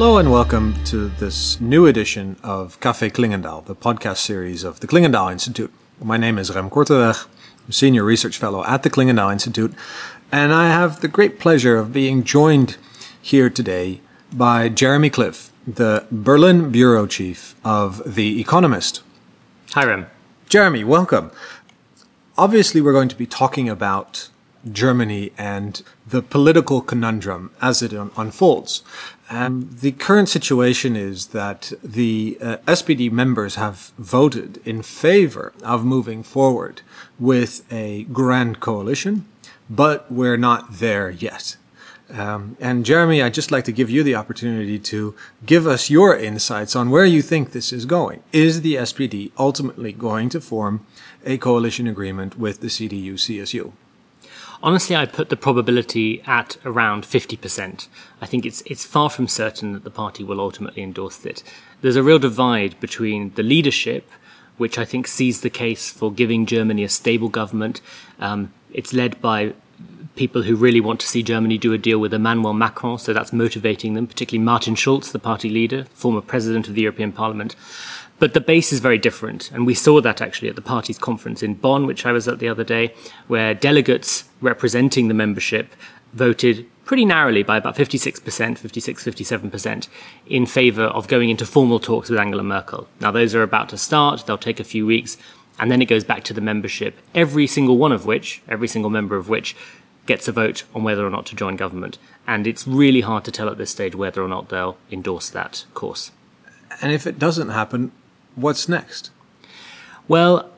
Hello and welcome to this new edition of Café Clingendael, the podcast series of the Clingendael Institute. My name is Rem Korteweg, I'm Senior Research Fellow at the Clingendael Institute, and I have the great pleasure of being joined here today by Jeremy Cliffe, the Berlin Bureau Chief of The Economist. Hi, Rem. Jeremy, welcome. Obviously, we're going to be talking about Germany and the political conundrum as it un- unfolds. The current situation is that the uh, SPD members have voted in favor of moving forward with a grand coalition, but we're not there yet. Um, and Jeremy, I'd just like to give you the opportunity to give us your insights on where you think this is going. Is the SPD ultimately going to form a coalition agreement with the CDU CSU? Honestly, I put the probability at around 50%. I think it's, it's far from certain that the party will ultimately endorse it. There's a real divide between the leadership, which I think sees the case for giving Germany a stable government. Um, it's led by people who really want to see Germany do a deal with Emmanuel Macron, so that's motivating them, particularly Martin Schulz, the party leader, former president of the European Parliament. But the base is very different. And we saw that actually at the party's conference in Bonn, which I was at the other day, where delegates representing the membership voted pretty narrowly by about 56%, 56, 57% in favor of going into formal talks with Angela Merkel. Now, those are about to start. They'll take a few weeks. And then it goes back to the membership, every single one of which, every single member of which gets a vote on whether or not to join government. And it's really hard to tell at this stage whether or not they'll endorse that course. And if it doesn't happen, what's next? Well,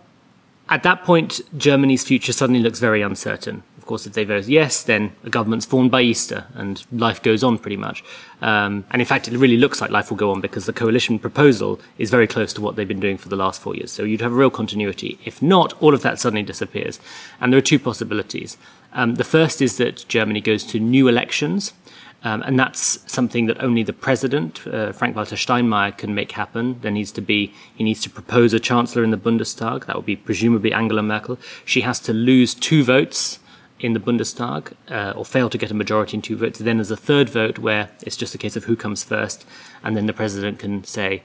at that point, Germany's future suddenly looks very uncertain. Of course, if they vote yes, then a government's formed by Easter and life goes on pretty much. Um, and in fact, it really looks like life will go on because the coalition proposal is very close to what they've been doing for the last four years. So you'd have real continuity. If not, all of that suddenly disappears. And there are two possibilities. Um, the first is that Germany goes to new elections um, and that's something that only the president, uh, Frank-Walter Steinmeier, can make happen. There needs to be, he needs to propose a chancellor in the Bundestag. That would be presumably Angela Merkel. She has to lose two votes in the Bundestag, uh, or fail to get a majority in two votes. Then there's a third vote where it's just a case of who comes first, and then the president can say,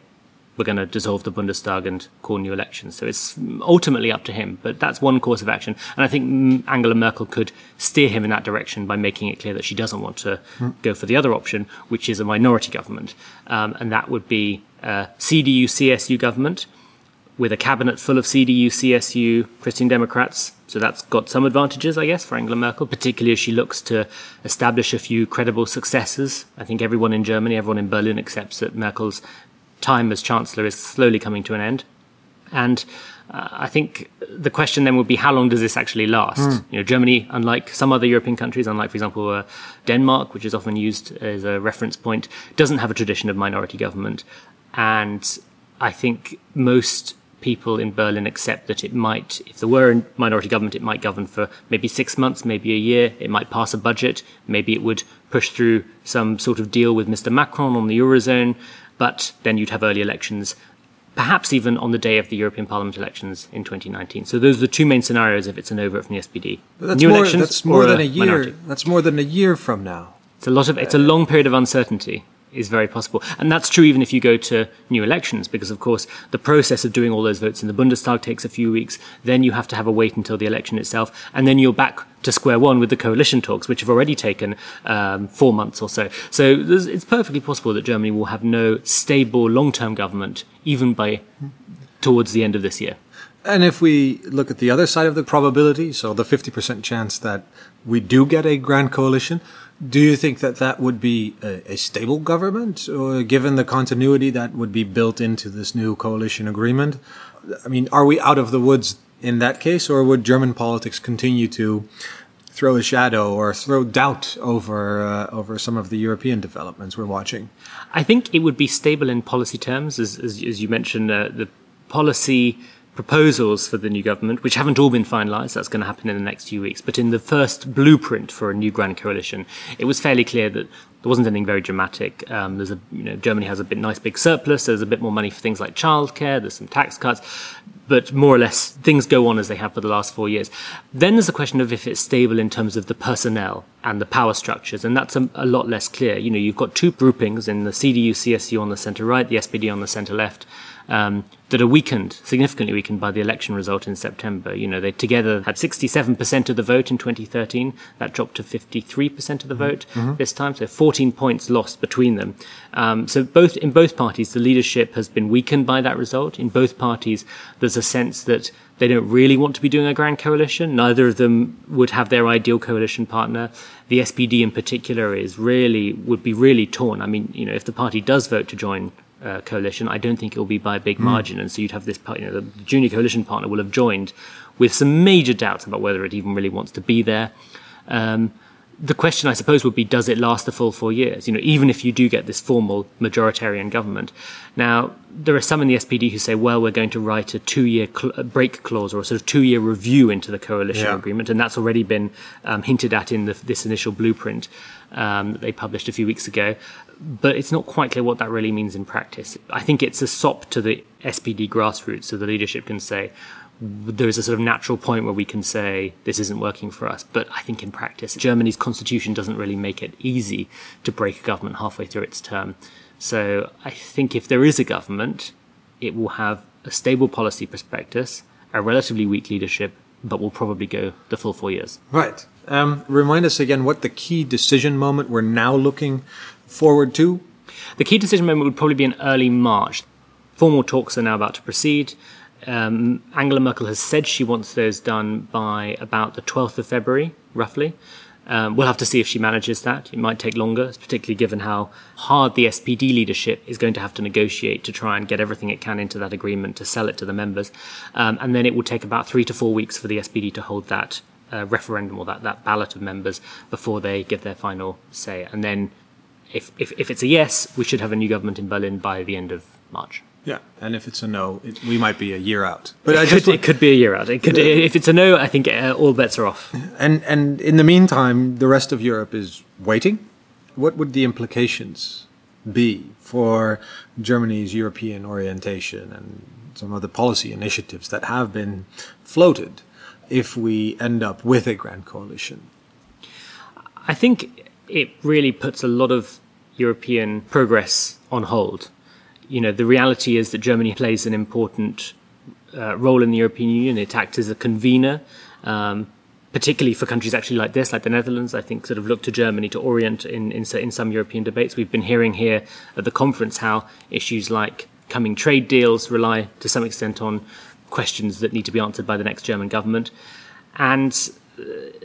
we're going to dissolve the Bundestag and call new elections. So it's ultimately up to him, but that's one course of action. And I think Angela Merkel could steer him in that direction by making it clear that she doesn't want to mm. go for the other option, which is a minority government. Um, and that would be a CDU CSU government with a cabinet full of CDU CSU Christian Democrats. So that's got some advantages, I guess, for Angela Merkel, particularly as she looks to establish a few credible successors. I think everyone in Germany, everyone in Berlin accepts that Merkel's time as Chancellor is slowly coming to an end. And uh, I think the question then would be how long does this actually last? Mm. You know, Germany, unlike some other European countries, unlike, for example, uh, Denmark, which is often used as a reference point, doesn't have a tradition of minority government. And I think most people in Berlin accept that it might, if there were a minority government, it might govern for maybe six months, maybe a year. It might pass a budget. Maybe it would push through some sort of deal with Mr. Macron on the Eurozone but then you'd have early elections, perhaps even on the day of the European Parliament elections in 2019. So those are the two main scenarios if it's an over from the SPD. But that's New more, elections that's more than a, a year. Minority. That's more than a year from now. It's a lot of. It's a uh, long period of uncertainty is very possible. And that's true even if you go to new elections, because of course the process of doing all those votes in the Bundestag takes a few weeks. Then you have to have a wait until the election itself. And then you're back to square one with the coalition talks, which have already taken um, four months or so. So it's perfectly possible that Germany will have no stable long-term government even by towards the end of this year. And if we look at the other side of the probability, so the 50% chance that we do get a grand coalition, do you think that that would be a, a, stable government, or given the continuity that would be built into this new coalition agreement? I mean, are we out of the woods in that case, or would German politics continue to throw a shadow or throw doubt over uh, over some of the European developments we're watching? I think it would be stable in policy terms, as as, as you mentioned, uh, the policy proposals for the new government, which haven't all been finalised. That's going to happen in the next few weeks. But in the first blueprint for a new grand coalition, it was fairly clear that There wasn't anything very dramatic. Um, there's a, you know, Germany has a bit nice big surplus. There's a bit more money for things like childcare. There's some tax cuts, but more or less things go on as they have for the last four years. Then there's the question of if it's stable in terms of the personnel and the power structures, and that's a, a lot less clear. You know, you've got two groupings in the CDU, CSU on the centre right, the SPD on the centre left um, that are weakened, significantly weakened by the election result in September. You know, they together had 67% of the vote in 2013. That dropped to 53% of the vote mm-hmm. this time. So 14 points lost between them. Um, so both in both parties, the leadership has been weakened by that result. In both parties, there's a sense that they don't really want to be doing a grand coalition. Neither of them would have their ideal coalition partner. The SPD in particular is really, would be really torn. I mean, you know, if the party does vote to join uh, coalition, I don't think it will be by a big mm. margin. And so you'd have this, you know, the junior coalition partner will have joined with some major doubts about whether it even really wants to be there. Um, the question, I suppose, would be: Does it last the full four years? You know, even if you do get this formal majoritarian government. Now, there are some in the SPD who say, "Well, we're going to write a two-year cl- break clause or a sort of two-year review into the coalition yeah. agreement," and that's already been um, hinted at in the, this initial blueprint um, that they published a few weeks ago but it's not quite clear what that really means in practice. I think it's a sop to the SPD grassroots, so the leadership can say there is a sort of natural point where we can say this isn't working for us. But I think in practice, Germany's constitution doesn't really make it easy to break a government halfway through its term. So I think if there is a government, it will have a stable policy prospectus, a relatively weak leadership, but will probably go the full four years. Right. Um, remind us again what the key decision moment we're now looking forward to? The key decision moment would probably be in early March. Formal talks are now about to proceed. Um, Angela Merkel has said she wants those done by about the 12th of February, roughly. Um, we'll have to see if she manages that. It might take longer, particularly given how hard the SPD leadership is going to have to negotiate to try and get everything it can into that agreement to sell it to the members. Um, and then it will take about three to four weeks for the SPD to hold that uh, referendum or that, that ballot of members before they give their final say. And then if, if, if it's a yes, we should have a new government in Berlin by the end of March. Yeah, and if it's a no, it, we might be a year out. But it, I could, it could be a year out. It could, if it's a no, I think uh, all bets are off. And and in the meantime, the rest of Europe is waiting. What would the implications be for Germany's European orientation and some of the policy initiatives that have been floated if we end up with a grand coalition? I think it really puts a lot of European progress on hold. You know, the reality is that Germany plays an important uh, role in the European Union. It acts as a convener, um, particularly for countries actually like this, like the Netherlands. I think sort of look to Germany to orient in, in, in some European debates. We've been hearing here at the conference how issues like coming trade deals rely to some extent on questions that need to be answered by the next German government. And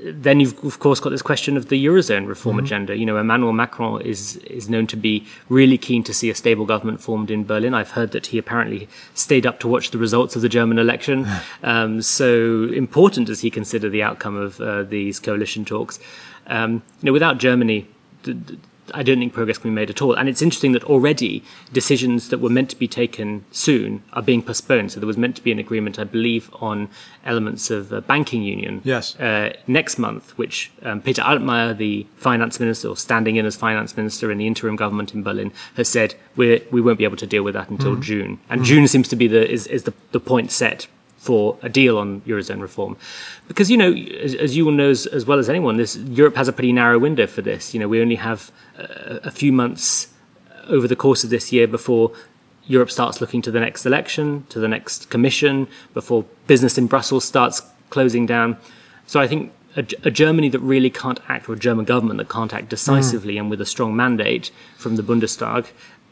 then you've of course got this question of the eurozone reform mm-hmm. agenda. You know, Emmanuel Macron is is known to be really keen to see a stable government formed in Berlin. I've heard that he apparently stayed up to watch the results of the German election. um, so important does he consider the outcome of uh, these coalition talks? Um, you know, without Germany. The, the, I don't think progress can be made at all. And it's interesting that already decisions that were meant to be taken soon are being postponed. So there was meant to be an agreement, I believe, on elements of a banking union yes. Uh, next month, which um, Peter Altmaier, the finance minister, or standing in as finance minister in the interim government in Berlin, has said we we won't be able to deal with that until mm. June. And mm. June seems to be the is, is the, the point set for a deal on eurozone reform, because you know, as, as you will know as, as, well as anyone, this Europe has a pretty narrow window for this. You know, we only have a, a few months over the course of this year before Europe starts looking to the next election, to the next commission, before business in Brussels starts closing down. So I think a, a, Germany that really can't act, or a German government that can't act decisively mm. and with a strong mandate from the Bundestag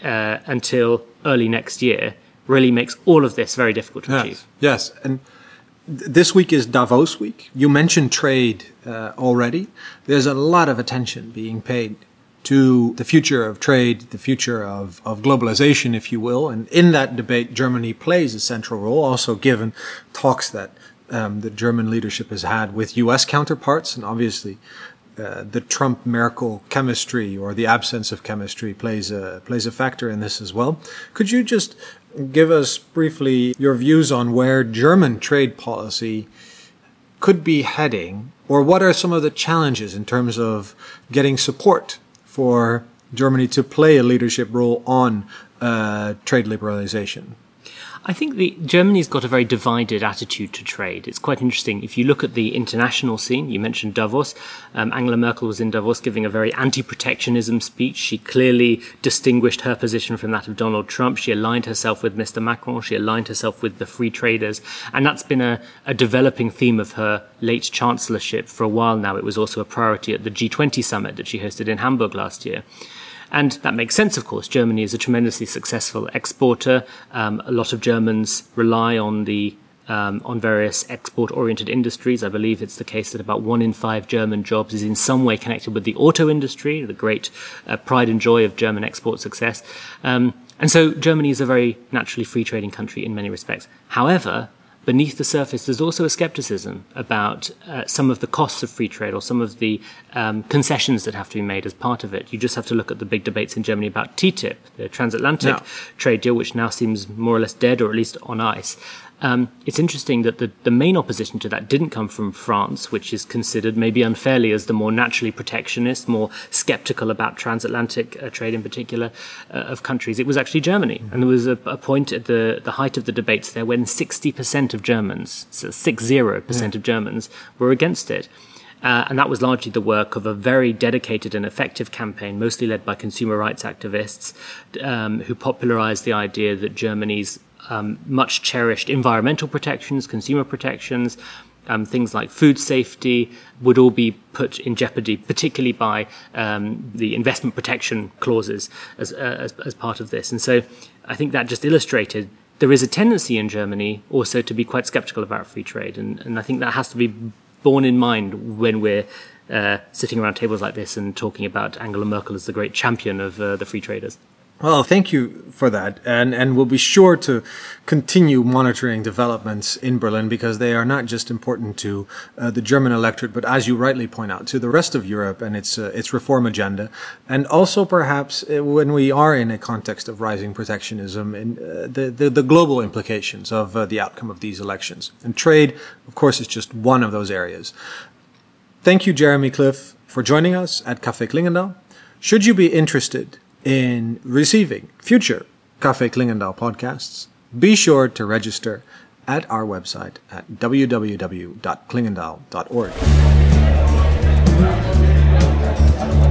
uh, until early next year really makes all of this very difficult to yes. achieve. Yes, and this week is Davos week. You mentioned trade uh, already. There's a lot of attention being paid to the future of trade, the future of, of globalization, if you will. And in that debate, Germany plays a central role, also given talks that um, the German leadership has had with U.S. counterparts. And obviously, uh, the Trump Merkel chemistry or the absence of chemistry plays a, plays a factor in this as well. Could you just give us briefly your views on where German trade policy could be heading, or what are some of the challenges in terms of getting support for Germany to play a leadership role on uh, trade liberalization? I think the Germany's got a very divided attitude to trade. It's quite interesting. If you look at the international scene, you mentioned Davos. Um, Angela Merkel was in Davos giving a very anti-protectionism speech. She clearly distinguished her position from that of Donald Trump. She aligned herself with Mr. Macron. She aligned herself with the free traders, and that's been a, a developing theme of her late chancellorship for a while now. It was also a priority at the G20 summit that she hosted in Hamburg last year. And that makes sense, of course. Germany is a tremendously successful exporter. Um, a lot of Germans rely on the um, on various export-oriented industries. I believe it's the case that about one in five German jobs is in some way connected with the auto industry, the great uh, pride and joy of German export success. Um, and so Germany is a very naturally free trading country in many respects. However, beneath the surface, there's also a skepticism about uh, some of the costs of free trade or some of the um, concessions that have to be made as part of it. You just have to look at the big debates in Germany about TTIP, the transatlantic yeah. trade deal, which now seems more or less dead or at least on ice. Um, it's interesting that the, the main opposition to that didn't come from France, which is considered maybe unfairly as the more naturally protectionist, more skeptical about transatlantic uh, trade in particular uh, of countries. It was actually Germany. Mm-hmm. And there was a, a, point at the, the height of the debates there when 60% of Germans, so 60% of Germans, were against it. Uh, and that was largely the work of a very dedicated and effective campaign, mostly led by consumer rights activists, um, who popularized the idea that Germany's um, much cherished environmental protections, consumer protections, um, things like food safety would all be put in jeopardy, particularly by um, the investment protection clauses as, uh, as, as part of this. And so I think that just illustrated there is a tendency in Germany also to be quite skeptical about free trade. And, and I think that has to be borne in mind when we're uh, sitting around tables like this and talking about Angela Merkel as the great champion of uh, the free traders. Well, thank you for that. And, and we'll be sure to continue monitoring developments in Berlin because they are not just important to uh, the German electorate, but as you rightly point out, to the rest of Europe and its, uh, its reform agenda. And also perhaps uh, when we are in a context of rising protectionism and uh, the, the, the, global implications of uh, the outcome of these elections. And trade, of course, is just one of those areas. Thank you, Jeremy Cliffe, for joining us at Cafe Clingendael. Should you be interested in receiving future Cafe Clingendael podcasts, be sure to register at our website at www.clingendael.org.